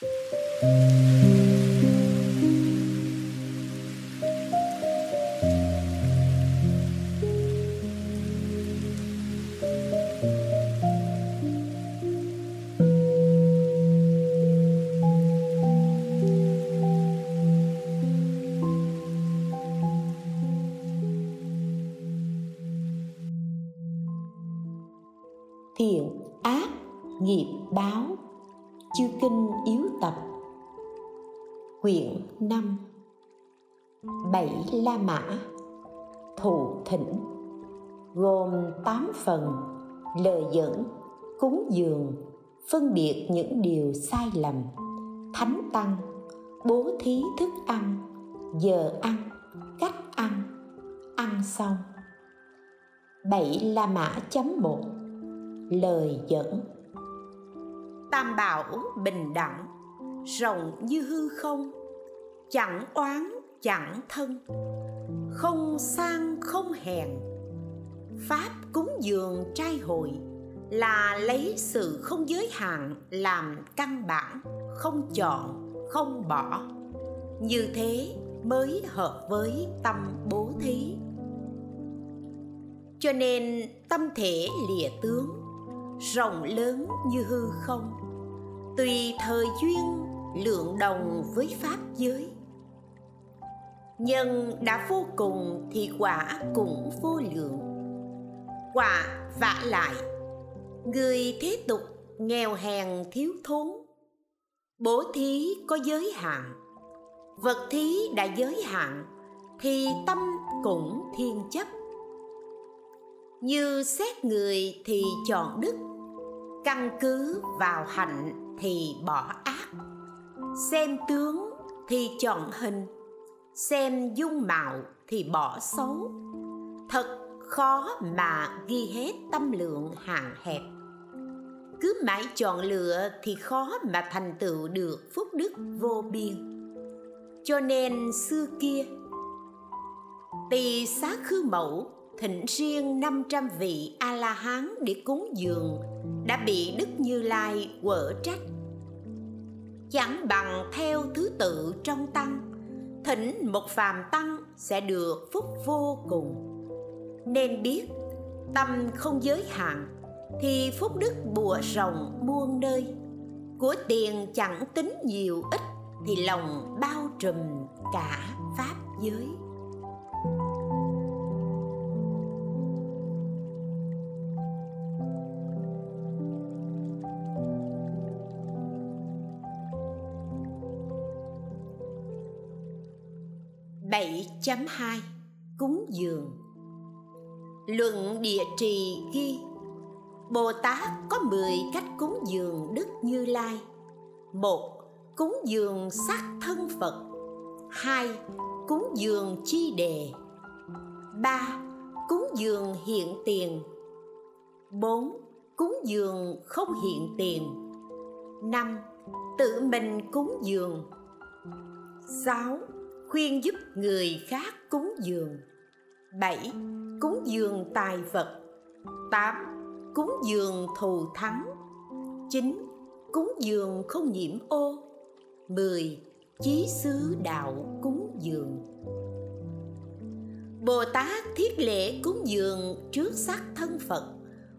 thiện la mã. Thụ thỉnh. Gồm tám phần. Lời dẫn cúng dường, phân biệt những điều sai lầm, thánh tăng, bố thí thức ăn, giờ ăn, cách ăn ăn xong. Bảy la mã chấm một. Lời dẫn tam bảo bình đẳng, rộng như hư không, chẳng oán chẳng thân. Không sang không hèn. Pháp cúng dường trai hội là lấy sự không giới hạn làm căn bản, không chọn, không bỏ. Như thế mới hợp với tâm bố thí. Cho nên tâm thể lìa tướng, rộng lớn như hư không. Tùy thời duyên, lượng đồng với pháp giới nhân đã vô cùng thì quả cũng vô lượng. Quả vả lại, người thế tục nghèo hèn thiếu thốn. Bố thí có giới hạn, vật thí đã giới hạn, thì tâm cũng thiên chấp. Như xét người thì chọn đức, căn cứ vào hạnh thì bỏ ác. Xem tướng thì chọn hình xem dung mạo thì bỏ xấu. Thật khó mà ghi hết tâm lượng hạn hẹp. Cứ mãi chọn lựa thì khó mà thành tựu được phúc đức vô biên. Cho nên xưa kia tỳ xá khư mẫu thịnh riêng 500 vị A-la-hán để cúng dường đã bị Đức Như Lai quở trách. Chẳng bằng theo thứ tự trong tăng, thỉnh một phàm tăng sẽ được phúc vô cùng. Nên biết, tâm không giới hạn, thì phúc đức bùa rồng muôn nơi. Của tiền chẳng tính nhiều ít, thì lòng bao trùm cả pháp giới. Bảy chấm hai. Cúng dường. Luận địa trì ghi. Bồ Tát có 10 cách cúng dường Đức Như Lai. Một, Cúng dường sắc thân Phật. Hai, Cúng dường chi đề. Ba, Cúng dường hiện tiền. Bốn, Cúng dường không hiện tiền. Năm, Tự mình cúng dường. Sáu khuyên giúp người khác cúng dường 7. Cúng dường tài vật 8. Cúng dường thù thắng 9. Cúng dường không nhiễm ô 10. Chí xứ đạo cúng dường Bồ Tát thiết lễ cúng dường trước sắc thân Phật,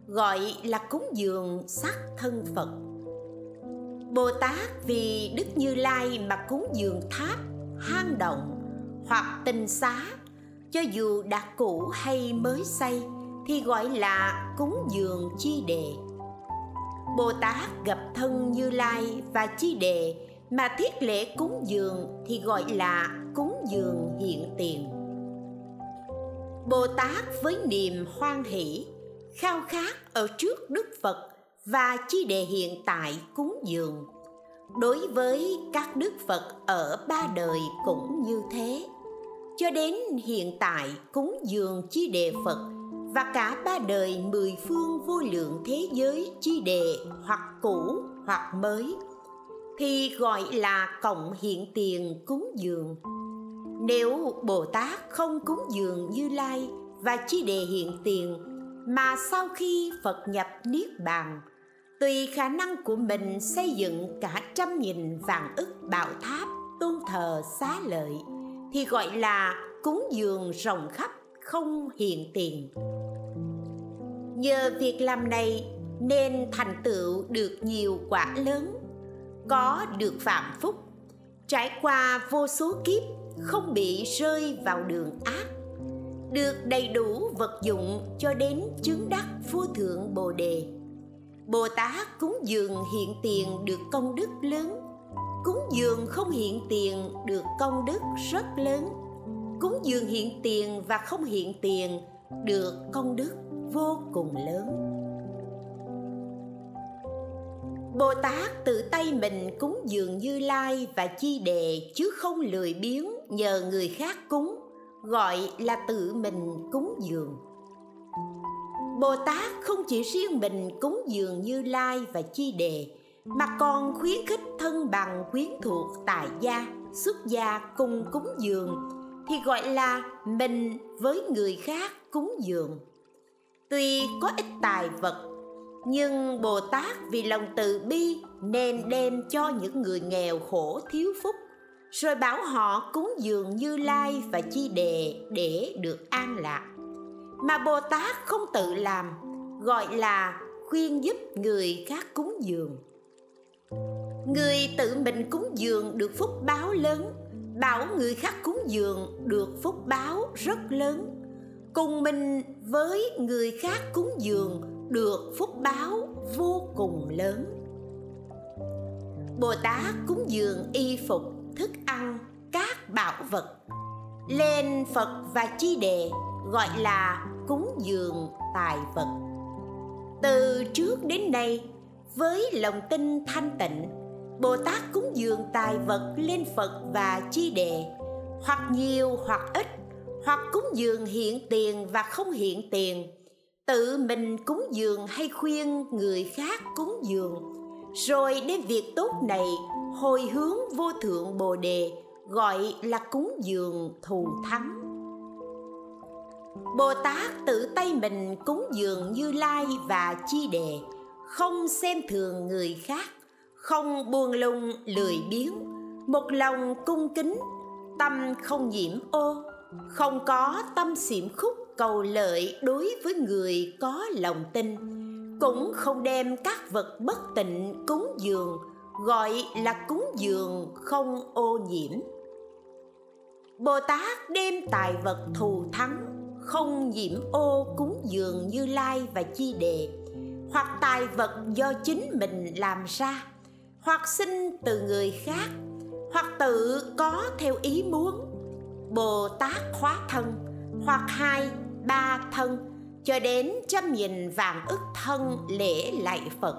Gọi là cúng dường sắc thân Phật Bồ Tát vì Đức Như Lai mà cúng dường tháp hang động hoặc tinh xá. Cho dù đã cũ hay mới xây thì gọi là cúng dường chi đề. Bồ tát gặp thân như lai và chi đề, mà thiết lễ cúng dường thì gọi là cúng dường hiện tiền. Bồ tát với niềm hoan hỷ, khao khát ở trước đức phật và chi đề hiện tại cúng dường đối với các đức phật ở ba đời cũng như thế. Cho đến hiện tại cúng dường chi đề phật và cả ba đời mười phương vô lượng thế giới chi đề hoặc cũ hoặc mới thì gọi là cộng hiện tiền cúng dường. Nếu bồ tát không cúng dường như lai và chi đề hiện tiền, mà sau khi phật nhập niết bàn tùy khả năng của mình xây dựng cả trăm nghìn vạn ức bảo tháp, tôn thờ, xá lợi, thì gọi là cúng dường rộng khắp, không hiện tiền. Nhờ việc làm này nên thành tựu được nhiều quả lớn, có được phạm phúc. Trải qua vô số kiếp, không bị rơi vào đường ác. Được đầy đủ vật dụng cho đến chứng đắc vô thượng bồ đề bồ tát cúng dường hiện tiền được công đức lớn. Cúng dường không hiện tiền được công đức rất lớn. Cúng dường hiện tiền và không hiện tiền được công đức vô cùng lớn. Bồ Tát tự tay mình cúng dường Như Lai và Chi Đề chứ không lười biếng nhờ người khác cúng, gọi là tự mình cúng dường. Bồ Tát không chỉ riêng mình cúng dường Như Lai và Chi Đề, mà còn khuyến khích thân bằng quyến thuộc tại gia, xuất gia cùng cúng dường thì gọi là mình với người khác cúng dường. Tuy có ít tài vật nhưng bồ tát vì lòng từ bi nên đem cho những người nghèo khổ thiếu phúc rồi bảo họ cúng dường như lai và chi đề để được an lạc mà bồ tát không tự làm, gọi là khuyên giúp người khác cúng dường. Người tự mình cúng dường được phúc báo lớn, bảo người khác cúng dường được phúc báo rất lớn. Cùng mình với người khác cúng dường được phúc báo vô cùng lớn. Bồ tát cúng dường y phục, thức ăn, các bảo vật, lên phật và chi đề gọi là cúng dường tài vật. Từ trước đến nay, với lòng tin thanh tịnh, bồ tát cúng dường tài vật lên phật và chi đề hoặc nhiều hoặc ít, hoặc cúng dường hiện tiền và không hiện tiền, tự mình cúng dường hay khuyên người khác cúng dường. Rồi đem việc tốt này, hồi hướng vô thượng bồ đề gọi là cúng dường thù thắng bồ tát tự tay mình cúng dường như lai và chi đề, không xem thường người khác, không buông lung lười biếng. Một lòng cung kính, tâm không nhiễm ô, không có tâm xiểm khúc cầu lợi đối với người có lòng tin, cũng không đem các vật bất tịnh cúng dường, gọi là cúng dường không ô nhiễm. Bồ tát đem tài vật thù thắng không nhiễm ô cúng dường như lai và chi đề. Hoặc tài vật do chính mình làm ra. Hoặc sinh từ người khác. Hoặc tự có theo ý muốn. Bồ tát hóa thân. Hoặc hai, ba thân. Cho đến trăm nghìn vạn ức thân lễ lạy phật.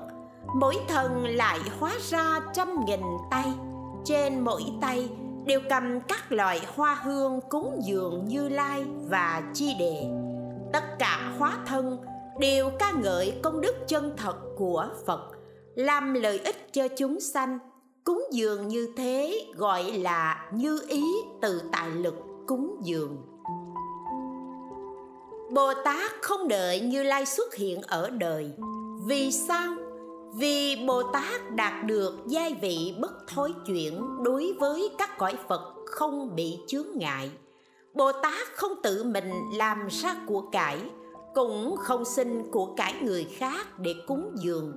Mỗi thân lại hóa ra trăm nghìn tay. Trên mỗi tay đều cầm các loại hoa hương cúng dường như lai và chi đề. Tất cả hóa thân đều ca ngợi công đức chân thật của phật, làm lợi ích cho chúng sanh. Cúng dường như thế gọi là như ý từ tài lực cúng dường. Bồ tát không đợi như lai xuất hiện ở đời, vì sao? Vì bồ tát đạt được giai vị bất thối chuyển đối với các cõi phật không bị chướng ngại. Bồ tát không tự mình làm ra của cải, cũng không xin của cải người khác để cúng dường.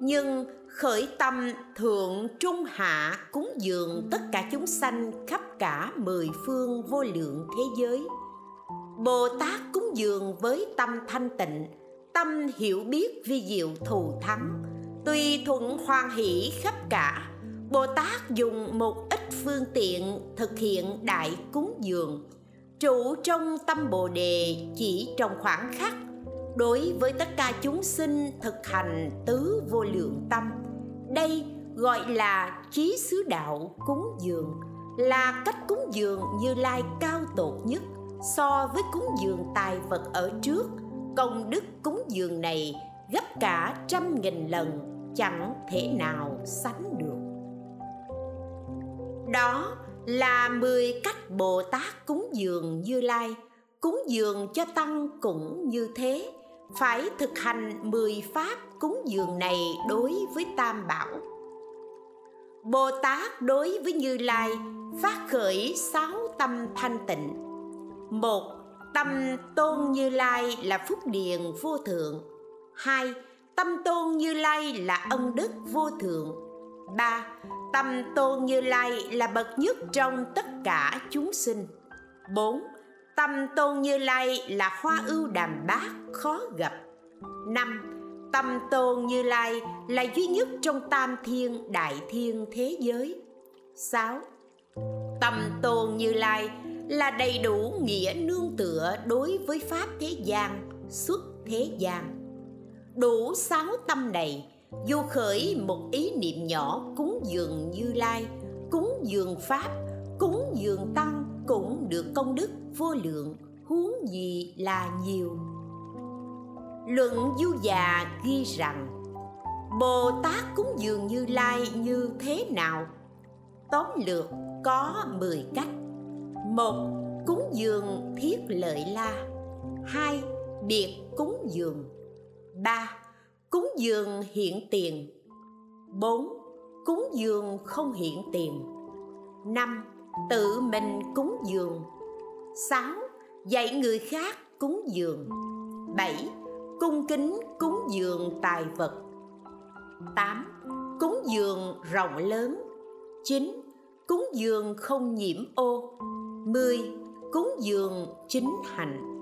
Nhưng khởi tâm thượng trung hạ cúng dường tất cả chúng sanh khắp cả mười phương vô lượng thế giới. Bồ tát cúng dường với tâm thanh tịnh, tâm hiểu biết vi diệu thù thắng tuy thuận hoan hỷ khắp cả bồ tát dùng một ít phương tiện thực hiện đại cúng dường. Trụ trong tâm bồ đề chỉ trong khoảng khắc, đối với tất cả chúng sinh thực hành tứ vô lượng tâm. Đây gọi là trí xứ đạo cúng dường, là cách cúng dường như lai cao tột nhất so với cúng dường tài vật ở trước. Công đức cúng dường này gấp cả trăm nghìn lần chẳng thể nào sánh được đó là mười cách bồ tát cúng dường như lai cúng dường cho tăng cũng như thế phải thực hành 10 pháp cúng dường này đối với Tam Bảo. Bồ Tát đối với Như Lai phát khởi sáu tâm thanh tịnh. Một, tâm tôn Như Lai là phúc điền vô thượng. Hai, tâm tôn Như Lai là ân đức vô thượng. Ba, tâm tôn Như Lai là bậc nhất trong tất cả chúng sinh. Bốn, tâm tôn Như Lai là hoa ưu đàm bát khó gặp. Năm, tâm tôn Như Lai là duy nhất trong tam thiên đại thiên thế giới. Sáu, tâm tôn Như Lai là đầy đủ nghĩa nương tựa đối với pháp thế gian, xuất thế gian. Đủ sáu tâm này, dù khởi một ý niệm nhỏ cúng dường Như Lai, cúng dường pháp, cúng dường tăng cũng được công đức vô lượng, huống gì là nhiều. Luận Du già ghi rằng Bồ Tát cúng dường Như Lai như thế nào? Tóm lược có 10 cách. Một, cúng dường thiết lợi la. Hai, biệt cúng dường. 3. cúng dường hiện tiền. 4. cúng dường không hiện tiền. 5. tự mình cúng dường. 6. dạy người khác cúng dường. 7. cung kính cúng dường tài vật 8. Cúng dường rộng lớn 9. Cúng dường không nhiễm ô 10. Cúng dường chính hạnh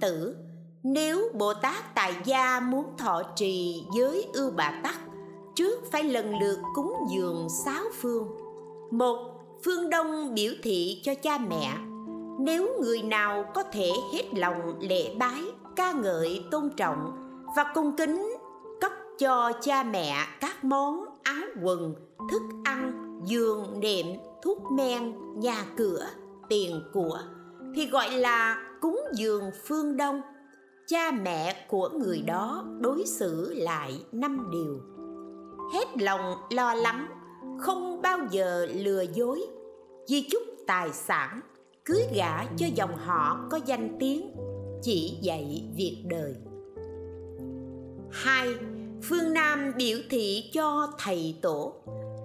tử. Nếu Bồ Tát Tại Gia muốn thọ trì giới Ưu Bà Tắc Trước phải lần lượt cúng dường sáu phương. Một, phương đông biểu thị cho cha mẹ. Nếu người nào có thể hết lòng lễ bái, ca ngợi, tôn trọng Và cung kính cấp cho cha mẹ các món áo quần, thức ăn, giường nệm thuốc men nhà cửa tiền của thì gọi là cúng dường phương đông, cha mẹ của người đó đối xử lại năm điều. Hết lòng lo lắng, không bao giờ lừa dối, di chúc tài sản, cưới gả cho dòng họ có danh tiếng, chỉ dạy việc đời. Hai, phương nam biểu thị cho thầy tổ.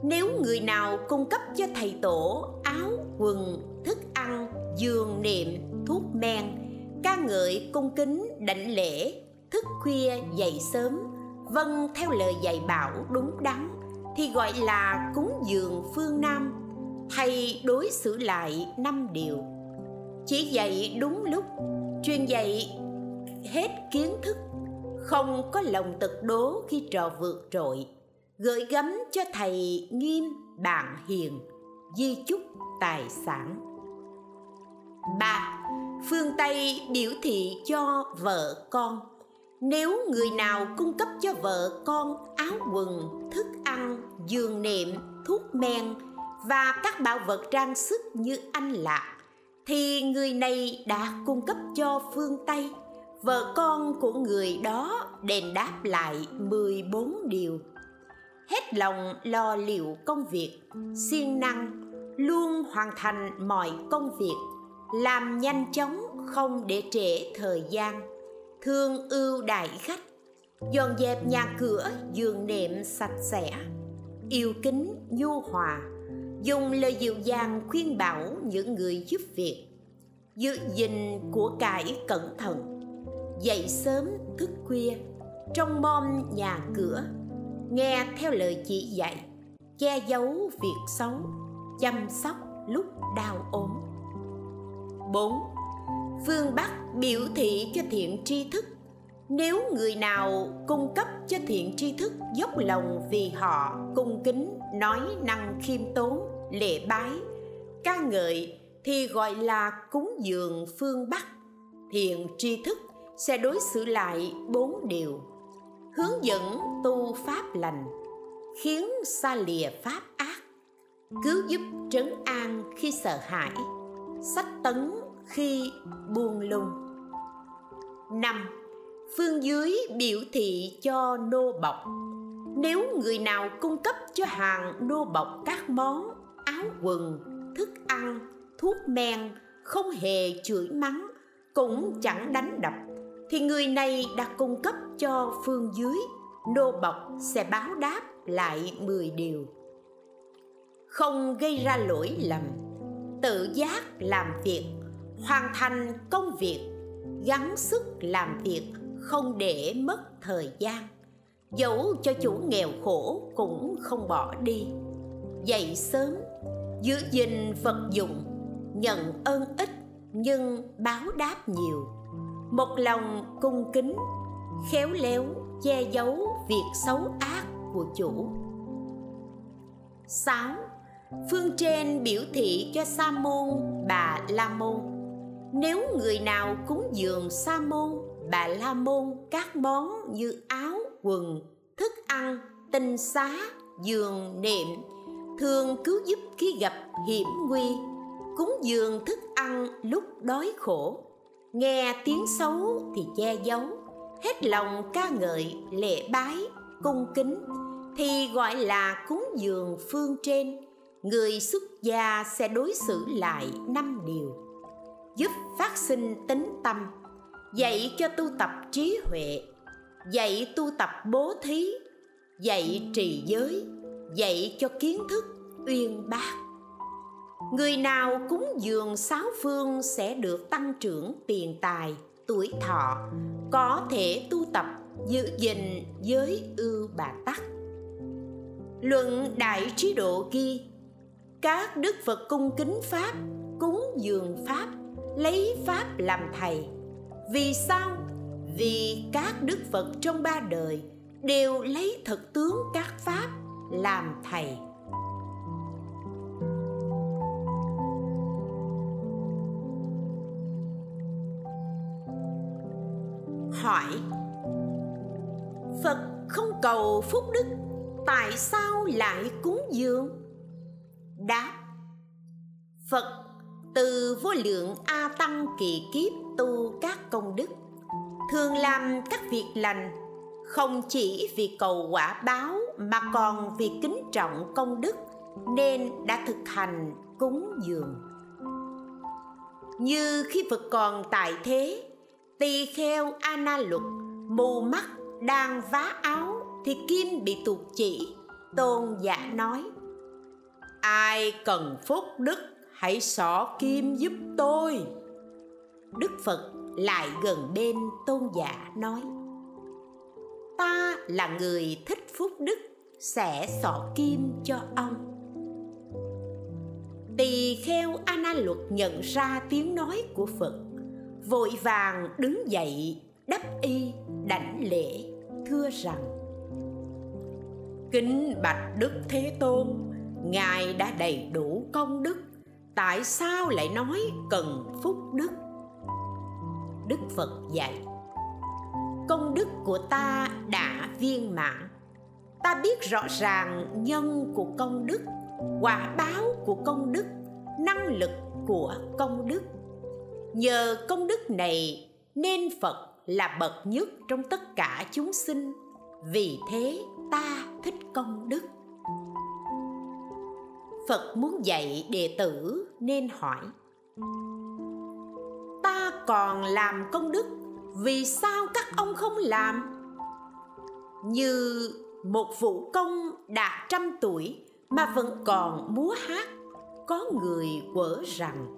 Nếu người nào cung cấp cho thầy tổ áo quần, thức ăn, giường nệm thuốc men, ca ngợi cung kính, đảnh lễ, thức khuya, dậy sớm. Vâng theo lời dạy bảo đúng đắn thì gọi là cúng dường phương nam thầy đối xử lại năm điều. Chỉ dạy đúng lúc, truyền dạy hết kiến thức, không có lòng tật đố khi trò vượt trội, gửi gắm cho thầy nghiêm bạn hiền, di chúc tài sản. Ba phương tây biểu thị cho vợ con. Nếu người nào cung cấp cho vợ con áo quần, thức ăn, giường nệm, thuốc men và các bảo vật trang sức như anh lạc, thì người này đã cung cấp cho phương tây. Vợ con của người đó đền đáp lại 14 điều. Hết lòng lo liệu công việc, siêng năng, luôn hoàn thành mọi công việc làm nhanh chóng, không để trễ thời gian. Thương ưu đại khách. Dọn dẹp nhà cửa, giường nệm sạch sẽ. Yêu kính, nhu hòa. Dùng lời dịu dàng khuyên bảo những người giúp việc. Giữ gìn của cải cẩn thận. Dậy sớm thức khuya. Trong mom nhà cửa. Nghe theo lời chỉ dạy. Che giấu việc xấu. Chăm sóc lúc đau ốm. 4. Phương Bắc biểu thị cho thiện tri thức. Nếu người nào cung cấp cho thiện tri thức dốc lòng vì họ cung kính, nói năng khiêm tốn, lễ bái, ca ngợi thì gọi là cúng dường phương bắc. Thiện tri thức sẽ đối xử lại bốn điều. Hướng dẫn tu pháp lành, khiến xa lìa pháp ác, cứu giúp trấn an khi sợ hãi, sách tấn khi buông lung. Năm, phương dưới biểu thị cho nô bọc. Nếu người nào cung cấp cho hàng nô bọc các món, áo quần, thức ăn, thuốc men không hề chửi mắng, cũng chẳng đánh đập, thì người này đã cung cấp cho phương dưới, nô bọc sẽ báo đáp lại 10 điều. Không gây ra lỗi lầm, tự giác làm việc hoàn thành công việc gắng sức làm việc không để mất thời gian dẫu cho chủ nghèo khổ cũng không bỏ đi dậy sớm giữ gìn vật dụng nhận ơn ít nhưng báo đáp nhiều một lòng cung kính khéo léo che giấu việc xấu ác của chủ 6. Phương trên biểu thị cho Sa môn, bà La môn. Nếu người nào cúng dường Sa môn, bà la môn các món như áo quần thức ăn tinh xá giường nệm thường cứu giúp khi gặp hiểm nguy. Cúng dường thức ăn lúc đói khổ. Nghe tiếng xấu thì che giấu. Hết lòng ca ngợi lễ bái cung kính. Thì gọi là cúng dường phương trên. Người xuất gia sẽ đối xử lại năm điều giúp phát sinh tính tâm, dạy cho tu tập trí huệ, dạy tu tập bố thí, dạy trì giới, dạy cho kiến thức uyên bác. Người nào cúng dường sáu phương sẽ được tăng trưởng tiền tài, tuổi thọ, có thể tu tập giữ gìn giới ưu bà tắc. Luận đại trí độ ghi, các đức phật cung kính pháp cúng dường pháp lấy pháp làm thầy. Vì sao? Vì các đức phật trong ba đời đều lấy thực tướng các pháp làm thầy. Hỏi, phật không cầu phúc đức, tại sao lại cúng dường? Đáp, phật từ vô lượng a tăng kỳ kiếp tu các công đức, thường làm các việc lành, không chỉ vì cầu quả báo mà còn vì kính trọng công đức nên đã thực hành cúng dường. Như khi Phật còn tại thế, tỳ kheo ana luật mù mắt đang vá áo thì kim bị tuột chỉ, tôn giả nói, ai cần phúc đức hãy xỏ kim giúp tôi. Đức phật lại gần bên tôn giả nói, ta là người thích phúc đức, sẽ xỏ kim cho ông. Tỳ kheo ana luật nhận ra tiếng nói của phật, vội vàng đứng dậy, đắp y, đảnh lễ, thưa rằng, kính bạch đức thế tôn, ngài đã đầy đủ công đức tại sao lại nói cần phúc đức? Đức phật dạy, công đức của ta đã viên mãn. Ta biết rõ ràng nhân của công đức, quả báo của công đức, năng lực của công đức. Nhờ công đức này nên phật là bậc nhất trong tất cả chúng sinh. Vì thế ta thích công đức phật muốn dạy đệ tử nên hỏi, ta còn làm công đức, vì sao các ông không làm? Như một vũ công đã trăm tuổi mà vẫn còn múa hát, có người quở rằng,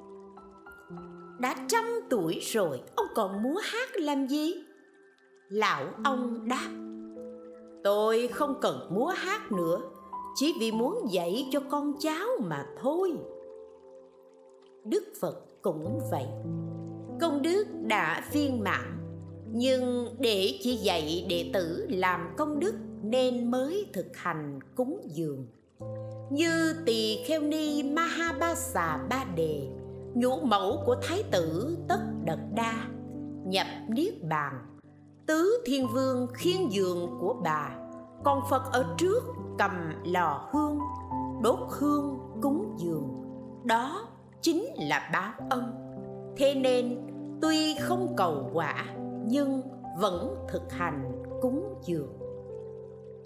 đã trăm tuổi rồi, ông còn múa hát làm gì? Lão ông đáp, tôi không cần múa hát nữa chỉ vì muốn dạy cho con cháu mà thôi. Đức phật cũng vậy. Công đức đã viên mãn, nhưng để chỉ dạy đệ tử làm công đức nên mới thực hành cúng dường. Như tỳ kheo ni mahabasa ba đề, nhũ mẫu của thái tử tất đật đa, nhập niết bàn, tứ thiên vương khiên giường của bà, còn phật ở trước cầm lò hương, đốt hương cúng dường. Đó chính là báo ân. Thế nên, tuy không cầu quả, nhưng vẫn thực hành cúng dường.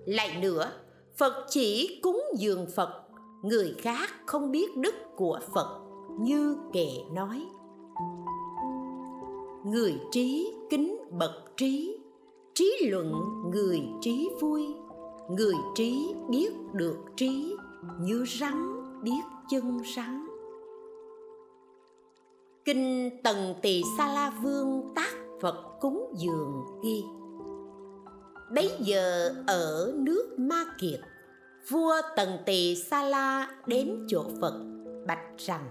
Lại nữa, phật chỉ cúng dường phật, người khác không biết đức của phật như kệ nói. Người trí kính bậc trí trí luận người trí vui người trí biết được trí, như rắn biết chân rắn. Kinh tần tỳ sa la vương tác phật cúng dường ghi. Bấy giờ ở nước ma kiệt, vua tần tỳ sa la đến chỗ phật, bạch rằng,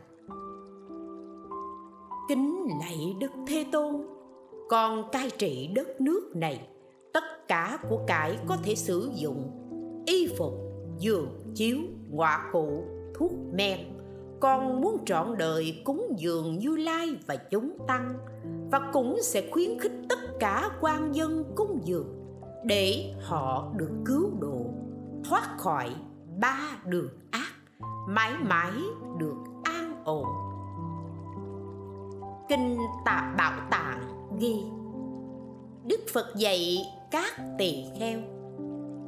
kính lạy đức thế tôn, con cai trị đất nước này tất cả của cải có thể sử dụng. Y phục, giường, chiếu, ngọa cụ, thuốc men. Con muốn trọn đời cúng dường như lai và chúng tăng, và cũng sẽ khuyến khích tất cả quan dân cúng dường để họ được cứu độ, thoát khỏi ba đường ác, mãi mãi được an ổn. Kinh tạ bảo tạng ghi, đức phật dạy các tỳ kheo.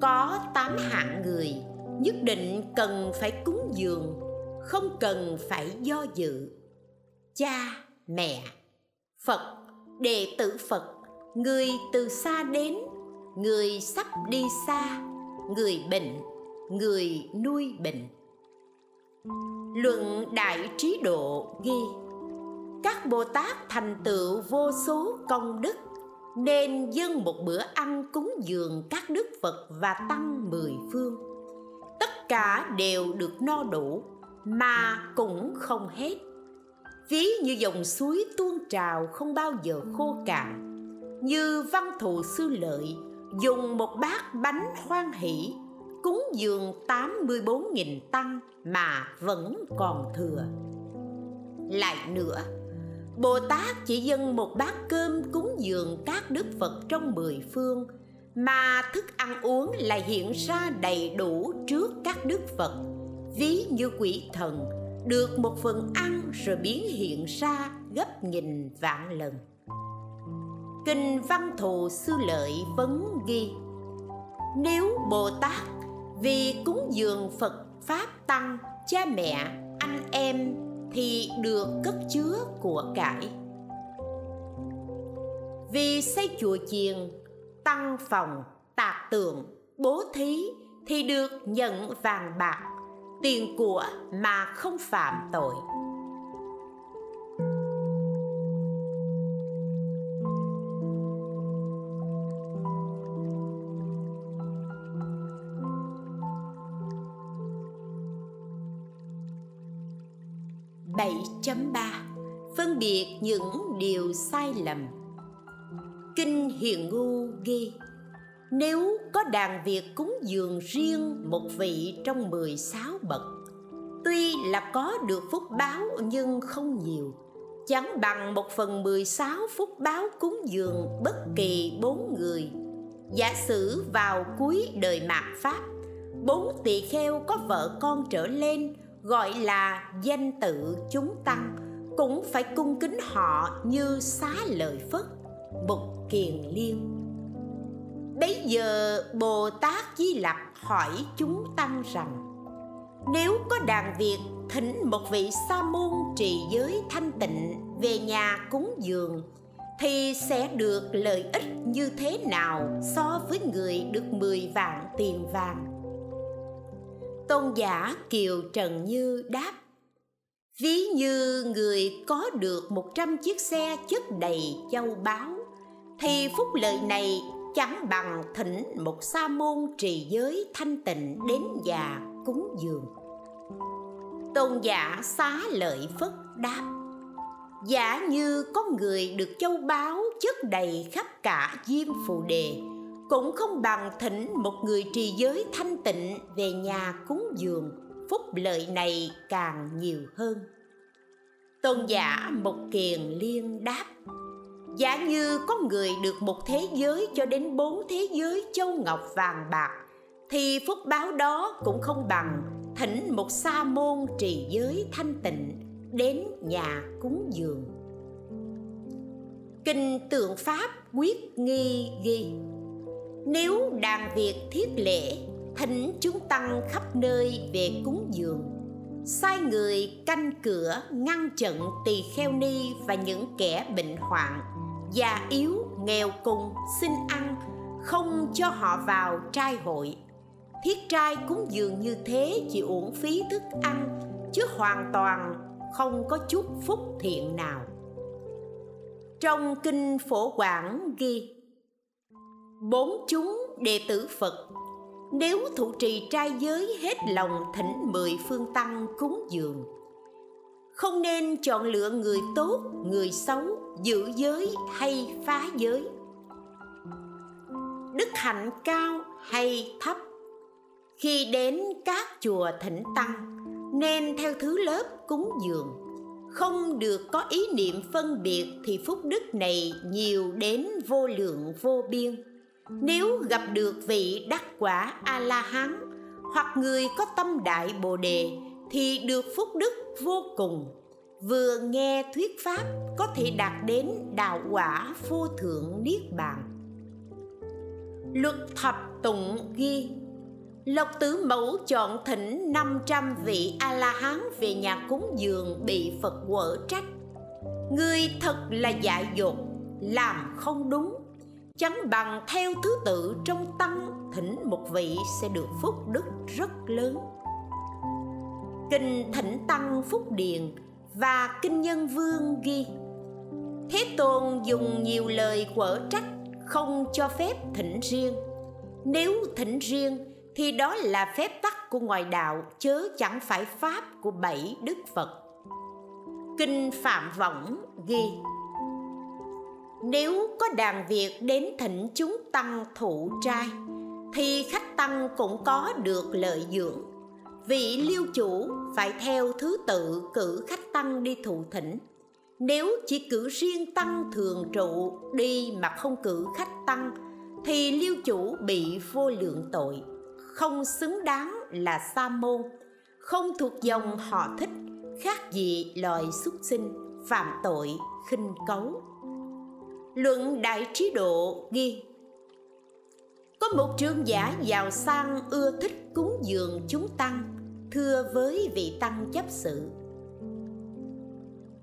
Có tám hạng người, nhất định cần phải cúng dường, không cần phải do dự. Cha, mẹ, phật, đệ tử phật, người từ xa đến, người sắp đi xa, người bệnh, người nuôi bệnh. Luận đại trí độ ghi, các bồ tát thành tựu vô số công đức nên dâng một bữa ăn cúng dường các đức phật và tăng mười phương tất cả đều được no đủ mà cũng không hết ví như dòng suối tuôn trào không bao giờ khô cạn như văn thù sư lợi dùng một bát bánh hoan hỷ cúng dường 84.000 tăng mà vẫn còn thừa. Lại nữa, Bồ Tát chỉ dâng một bát cơm cúng dường các đức Phật trong mười phương, mà thức ăn uống lại hiện ra đầy đủ trước các đức Phật. Ví như quỷ thần, được một phần ăn rồi biến hiện ra gấp nghìn vạn lần. Kinh văn thù sư lợi vấn ghi, nếu bồ tát vì cúng dường phật pháp tăng, cha mẹ, anh em thì được cất chứa của cải. Vì xây chùa chiền, tăng phòng, tạc tượng bố thí thì được nhận vàng bạc, tiền của mà không phạm tội. Diệt những điều sai lầm. Kinh hiền ngu ghi, nếu có đàn việc cúng dường riêng một vị trong 16 bậc, Tuy là có được phúc báo nhưng không nhiều, Chẳng bằng một phần 16 phúc báo cúng dường bất kỳ bốn người. Giả sử vào cuối đời mạt Pháp, Bốn tỳ kheo có vợ con trở lên, Gọi là danh tự chúng tăng cũng phải cung kính họ như xá lợi Phất bục kiền liên Bấy giờ Bồ Tát Di Lặc hỏi chúng tăng rằng, Nếu có đàn việc thỉnh một vị sa môn trì giới thanh tịnh về nhà cúng dường, thì sẽ được lợi ích như thế nào so với người được 10 vạn tiền vàng? Tôn giả Kiều Trần Như đáp Ví như người có được 100 chiếc xe chất đầy châu báu, Thì phúc lợi này chẳng bằng thỉnh một sa môn trì giới thanh tịnh đến già cúng dường. Tôn giả xá lợi phất đáp, giả như có người được châu báu chất đầy khắp cả diêm phù đề, cũng không bằng thỉnh một người trì giới thanh tịnh về nhà cúng dường phúc lợi này càng nhiều hơn. Tôn giả một kiền liên đáp, giả như có người được một thế giới cho đến bốn thế giới châu ngọc vàng bạc, thì phúc báo đó cũng không bằng thỉnh một sa môn trì giới thanh tịnh đến nhà cúng dường. Kinh tượng pháp quyết nghi ghi, nếu đàn việc thiết lễ thỉnh chúng tăng khắp nơi về cúng dường. Sai người canh cửa, ngăn chặn tỳ kheo ni và những kẻ bệnh hoạn. Già yếu, nghèo cùng, xin ăn, không cho họ vào trai hội. Thiết trai cúng dường như thế chỉ uổng phí thức ăn, chứ hoàn toàn không có chút phúc thiện nào. Trong kinh phổ quảng ghi, bốn chúng đệ tử phật nếu thụ trì trai giới hết lòng thỉnh mười phương tăng cúng dường, không nên chọn lựa người tốt, người xấu, giữ giới hay phá giới. Đức hạnh cao hay thấp, khi đến các chùa thỉnh tăng, nên theo thứ lớp cúng dường. Không được có ý niệm phân biệt thì phúc đức này nhiều đến vô lượng vô biên nếu gặp được vị đắc quả a la hán hoặc người có tâm đại bồ đề thì được phúc đức vô cùng. Vừa nghe thuyết pháp có thể đạt đến đạo quả vô thượng niết bàn. Luật thập tụng ghi Lộc Tử Mẫu chọn thỉnh 500 vị A-la-hán về nhà cúng dường bị Phật quở trách. Người thật là dại dột, làm không đúng. Chẳng bằng theo thứ tự trong tăng thỉnh một vị sẽ được phúc đức rất lớn. Kinh Thỉnh Tăng Phúc Điền và Kinh Nhân Vương ghi, Thế Tôn dùng nhiều lời quở trách, không cho phép thỉnh riêng. Nếu thỉnh riêng thì đó là phép tắc của ngoại đạo, chớ chẳng phải pháp của bảy đức phật. Kinh phạm võng ghi nếu có đàn việc đến thỉnh chúng tăng thụ trai, thì khách tăng cũng có được lợi dưỡng. Vị liêu chủ phải theo thứ tự cử khách tăng đi thụ thỉnh. Nếu chỉ cử riêng tăng thường trụ đi mà không cử khách tăng, thì liêu chủ bị vô lượng tội. Không xứng đáng là sa môn, không thuộc dòng họ thích, khác gì loài xuất sinh, phạm tội, khinh cấu luận đại trí độ ghi, có một trương giả giàu sang ưa thích cúng dường chúng tăng, thưa với vị tăng chấp sự.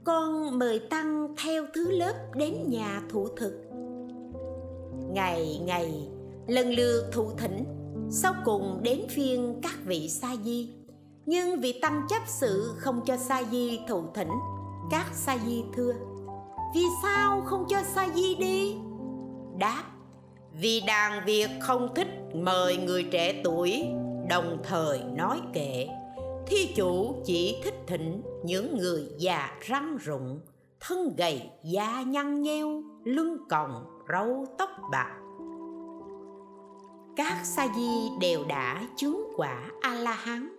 Con mời tăng theo thứ lớp đến nhà thụ thực. Ngày ngày, lần lượt thụ thỉnh, sau cùng đến phiên các vị sa di. Nhưng vị tăng chấp sự không cho sa di thụ thỉnh, các sa di thưa vì sao không cho sa di đi? Đáp, vì đàn việc không thích mời người trẻ tuổi, đồng thời nói kệ. Thi chủ chỉ thích thỉnh những người già răng rụng, thân gầy, da nhăn nheo, lưng còng, râu tóc bạc. Các sa di đều đã chứng quả a la hán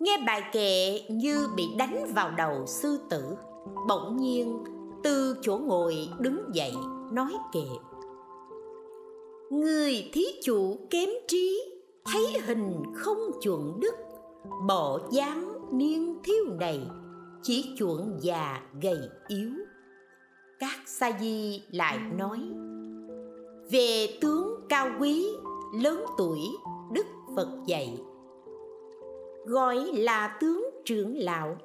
nghe bài kệ như bị đánh vào đầu sư tử, bỗng nhiên từ chỗ ngồi đứng dậy, nói kệ. Người thí chủ kém trí, thấy hình không chuẩn đức bỏ dáng niên thiếu này, chỉ chuẩn già gầy yếu. Các sa di lại nói, về tướng cao quý, lớn tuổi, đức phật dạy. Gọi là tướng trưởng lão,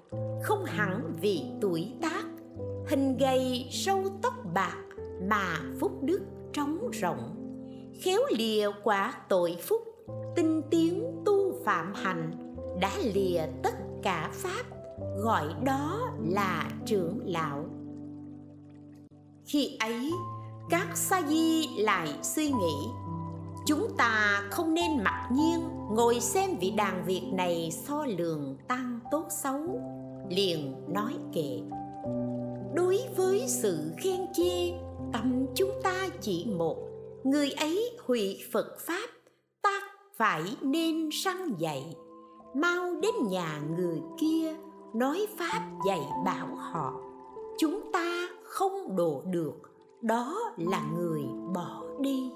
không hẳn vì tuổi tác hình gầy sâu tóc bạc mà phúc đức trống rộng khéo lìa quả tội phúc, tinh tiến tu phạm hành, đã lìa tất cả pháp, gọi đó là trưởng lão. Khi ấy, các sa di lại suy nghĩ, chúng ta không nên mặc nhiên ngồi xem vị đàn việt này so lường tăng tốt xấu. Liền nói kệ đối với sự khen chê, tâm chúng ta chỉ một. Người ấy hủy phật pháp, ta phải nên săn dạy. Mau đến nhà người kia, nói pháp dạy bảo họ. Chúng ta không độ được, đó là người bỏ đi.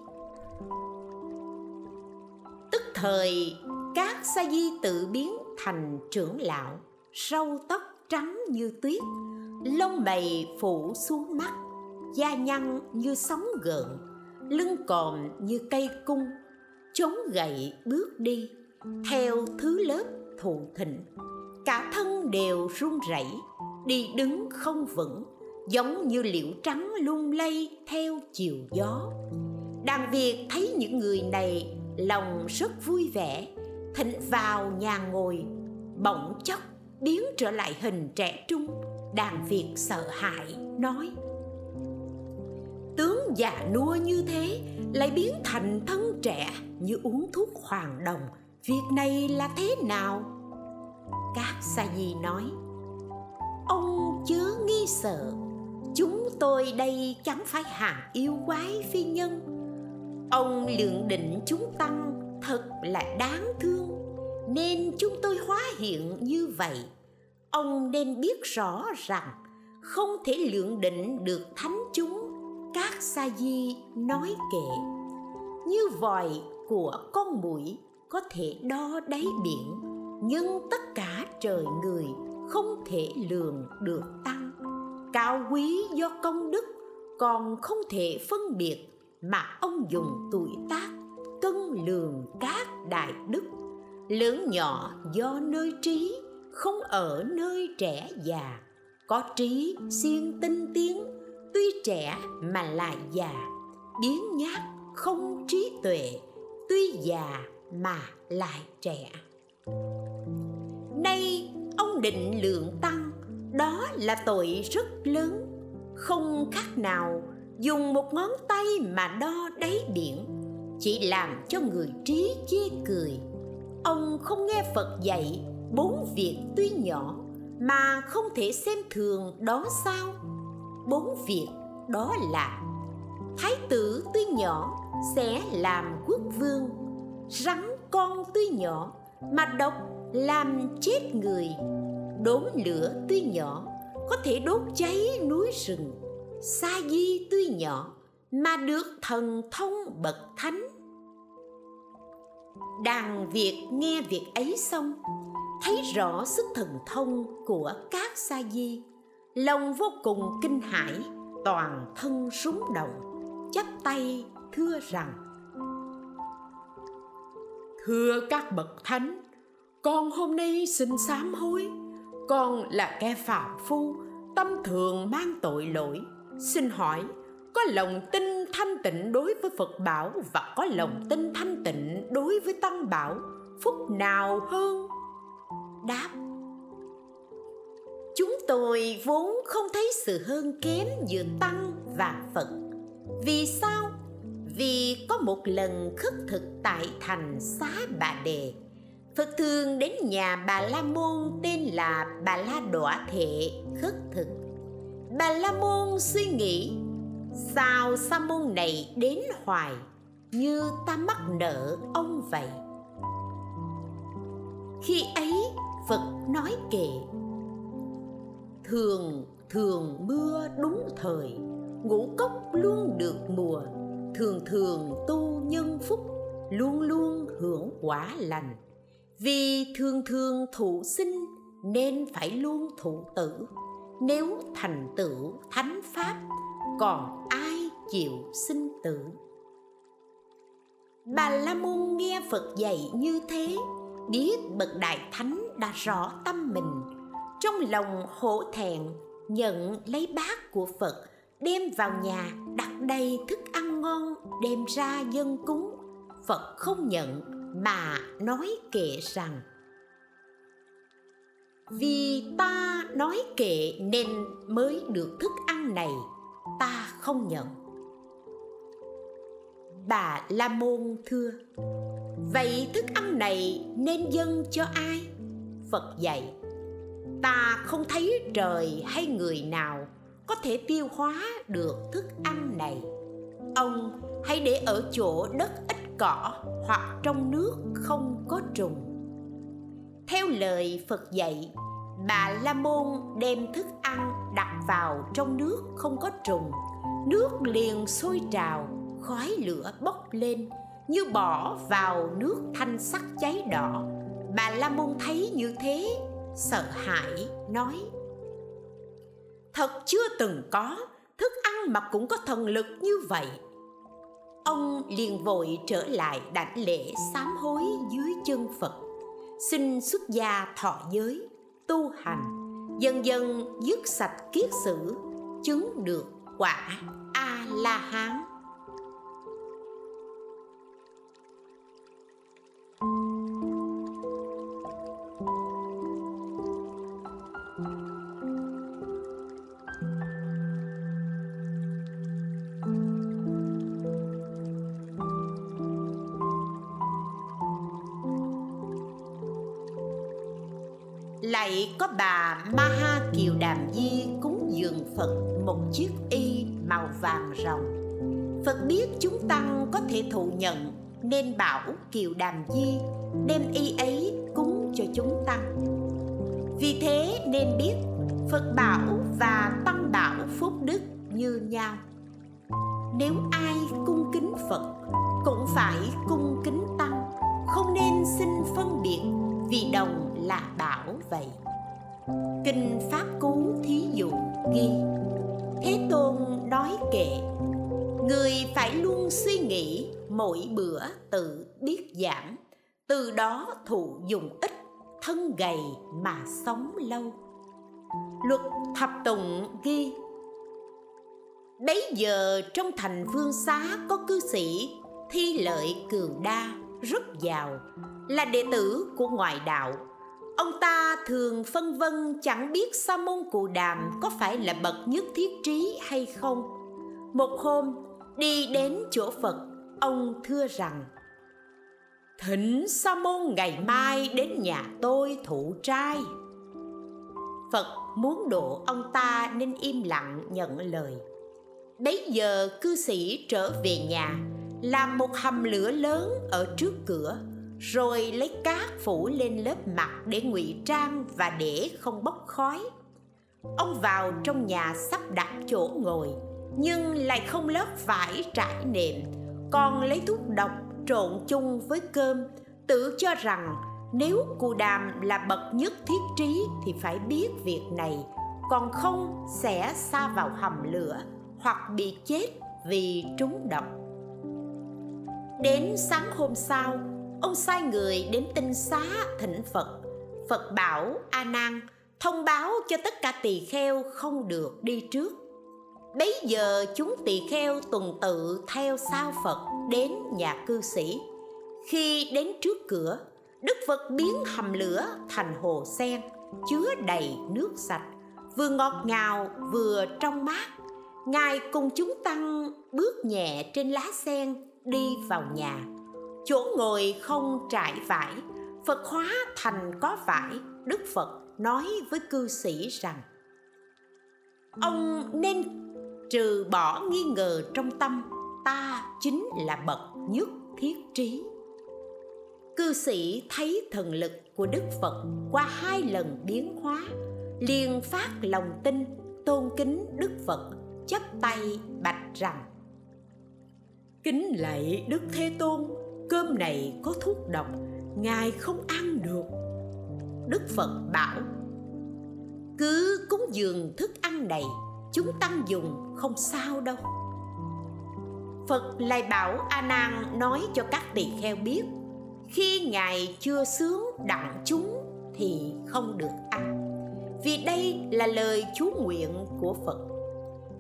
Tức thời, các sa di tự biến thành trưởng lão, râu tóc trắng như tuyết lông mày phủ xuống mắt, da nhăn như sóng gợn, lưng còm như cây cung. Chống gậy bước đi, theo thứ lớp thụ thịnh. Cả thân đều run rẩy, đi đứng không vững, giống như liễu trắng lung lay theo chiều gió. Đàn việt thấy những người này lòng rất vui vẻ thịnh vào nhà ngồi, bỗng chốc biến trở lại hình trẻ trung, đàn việt sợ hãi, nói. Tướng già nua như thế lại biến thành thân trẻ như uống thuốc hoàng đồng. Việc này là thế nào? Các sa di nói. Ông chớ nghi sợ. Chúng tôi đây chẳng phải hàng yêu quái phi nhân. Ông lượng định chúng tăng thật là đáng thương nên chúng tôi hóa hiện như vậy. Ông nên biết rõ rằng không thể lượng định được thánh chúng, các sa di nói kệ. Như vòi của con mũi có thể đo đáy biển, nhưng tất cả trời người không thể lường được tăng. Cao quý do công đức còn không thể phân biệt mà ông dùng tuổi tác cân lường các đại đức lớn nhỏ do nơi trí, không ở nơi trẻ già. Có trí siêng tinh tiến, tuy trẻ mà lại già. Biến nhát không trí tuệ, tuy già mà lại trẻ. Nay ông định lượng tăng, đó là tội rất lớn. Không khác nào dùng một ngón tay mà đo đáy biển, chỉ làm cho người trí chê cười ông không nghe phật dạy bốn việc tuy nhỏ mà không thể xem thường đó sao. Bốn việc đó là thái tử tuy nhỏ sẽ làm quốc vương, rắn con tuy nhỏ mà độc làm chết người. Đốn lửa tuy nhỏ có thể đốt cháy núi rừng. Sa di tuy nhỏ mà được thần thông bậc thánh đàn việt nghe việc ấy xong, thấy rõ sức thần thông của các sa di, lòng vô cùng kinh hãi, toàn thân súng động, chắp tay thưa rằng, thưa các bậc thánh, con hôm nay xin sám hối. Con là kẻ phạm phu, tâm thường mang tội lỗi. Xin hỏi, có lòng tin thanh tịnh đối với phật bảo và có lòng tin thanh tịnh đối với tăng bảo, phúc nào hơn? Đáp, chúng tôi vốn không thấy sự hơn kém giữa tăng và phật. Vì sao? Vì có một lần khất thực tại thành xá bà đề. Phật thường đến nhà bà la môn tên là bà la đọa thệ khất thực. Bà la môn suy nghĩ sao sa môn này đến hoài như ta mắc nợ ông vậy? Khi ấy, phật nói kệ, thường thường mưa đúng thời, ngũ cốc luôn được mùa. Thường thường tu nhân phúc, luôn luôn hưởng quả lành. Vì thường thường thụ sinh, nên phải luôn thụ tử. Nếu thành tựu thánh pháp còn ai chịu sinh tử? Bà la môn nghe phật dạy như thế biết bậc đại thánh đã rõ tâm mình. Trong lòng hổ thẹn, nhận lấy bát của phật, đem vào nhà, đặt đầy thức ăn ngon, đem ra dân cúng. Phật không nhận mà nói kệ rằng, vì ta nói kệ nên mới được thức ăn này ta không nhận. Bà la môn thưa, vậy thức ăn này nên dâng cho ai? Phật dạy, ta không thấy trời hay người nào có thể tiêu hóa được thức ăn này. Ông hãy để ở chỗ đất ít cỏ hoặc trong nước không có trùng. Theo lời phật dạy bà la môn đem thức ăn đặt vào trong nước không có trùng. Nước liền sôi trào, khói lửa bốc lên, như bỏ vào nước thanh sắc cháy đỏ. Bà la môn thấy như thế, sợ hãi nói, thật chưa từng có, thức ăn mà cũng có thần lực như vậy. Ông liền vội trở lại đảnh lễ sám hối dưới chân phật. Xin xuất gia thọ giới tu hành dần dần dứt sạch kiết sử chứng được quả a la hán lại có bà ma ha kiều đàm di cúng dường phật một chiếc y màu vàng rồng phật biết chúng tăng có thể thụ nhận, nên bảo kiều đàm di đem y ấy cúng cho chúng tăng. Vì thế nên biết phật bảo và tăng bảo phúc đức như nhau. Nếu ai cung kính phật, cũng phải cung kính tăng, không nên xin phân biệt vì đồng là bảo vậy. Kinh pháp cú thí dụ ghi, thế tôn nói kệ, người phải luôn suy nghĩ mỗi bữa tự biết giảm, từ đó thụ dùng ít, thân gầy mà sống lâu. Luật thập tùng ghi, bấy giờ trong thành vương xá có cư sĩ thi lợi cường đa rất giàu, là đệ tử của ngoại đạo ông ta thường phân vân chẳng biết sa môn cụ đàm có phải là bậc nhất thiết trí hay không. Một hôm, đi đến chỗ phật, ông thưa rằng, thỉnh sa môn ngày mai đến nhà tôi thụ trai. Phật muốn độ ông ta nên im lặng nhận lời. Bấy giờ cư sĩ trở về nhà, làm một hầm lửa lớn ở trước cửa rồi lấy cát phủ lên lớp mặt để ngụy trang và để không bốc khói. Ông vào trong nhà sắp đặt chỗ ngồi, nhưng lại không lớp vải trải nệm. Còn lấy thuốc độc trộn chung với cơm, tự cho rằng nếu cù đàm là bậc nhất thiết trí thì phải biết việc này, còn không sẽ xa vào hầm lửa hoặc bị chết vì trúng độc. Đến sáng hôm sau ông sai người đến tinh xá thỉnh phật. Phật bảo, a nan, thông báo cho tất cả tỳ kheo không được đi trước. Bấy giờ chúng tỳ kheo tuần tự theo sau phật đến nhà cư sĩ. Khi đến trước cửa, đức phật biến hầm lửa thành hồ sen, chứa đầy nước sạch, vừa ngọt ngào vừa trong mát. Ngài cùng chúng tăng bước nhẹ trên lá sen đi vào nhà chỗ ngồi không trải vải, phật hóa thành có vải, đức phật nói với cư sĩ rằng, ông nên trừ bỏ nghi ngờ trong tâm, ta chính là bậc nhất thiết trí. Cư sĩ thấy thần lực của đức phật qua hai lần biến hóa, liền phát lòng tin, tôn kính đức phật, chắp tay bạch rằng, kính lạy đức thế tôn cơm này có thuốc độc, ngài không ăn được. Đức phật bảo, cứ cúng dường thức ăn này, chúng tăng dùng không sao đâu. Phật lại bảo a nan nói cho các tỳ kheo biết, khi ngài chưa sướng đặng chúng thì không được ăn, vì đây là lời chú nguyện của phật.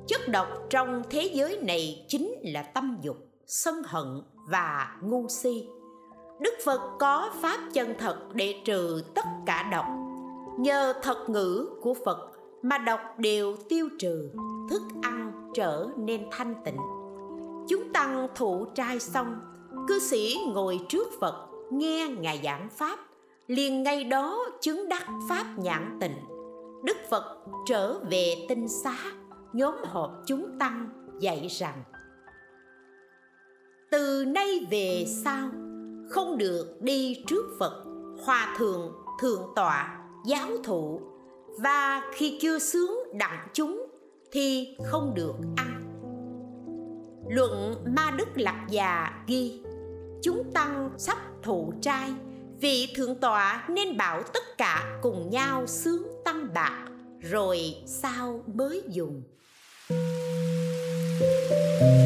Chất độc trong thế giới này chính là tâm dục sân hận và ngu si. Đức phật có pháp chân thật để trừ tất cả độc. Nhờ thật ngữ của phật mà độc đều tiêu trừ, thức ăn trở nên thanh tịnh. Chúng tăng thụ trai xong, cư sĩ ngồi trước phật, nghe ngài giảng pháp, liền ngay đó chứng đắc pháp nhãn tịnh. đức phật trở về tinh xá, nhóm họp chúng tăng, dạy rằng từ nay về sau, không được đi trước phật, hòa thượng thượng tọa, giáo thụ. Và khi chưa sướng đặng chúng, thì không được ăn. Luận ma đức lạc già ghi, chúng tăng sắp thụ trai, vị thượng tọa nên bảo tất cả cùng nhau sướng tăng bạc, rồi sao mới dùng? thank you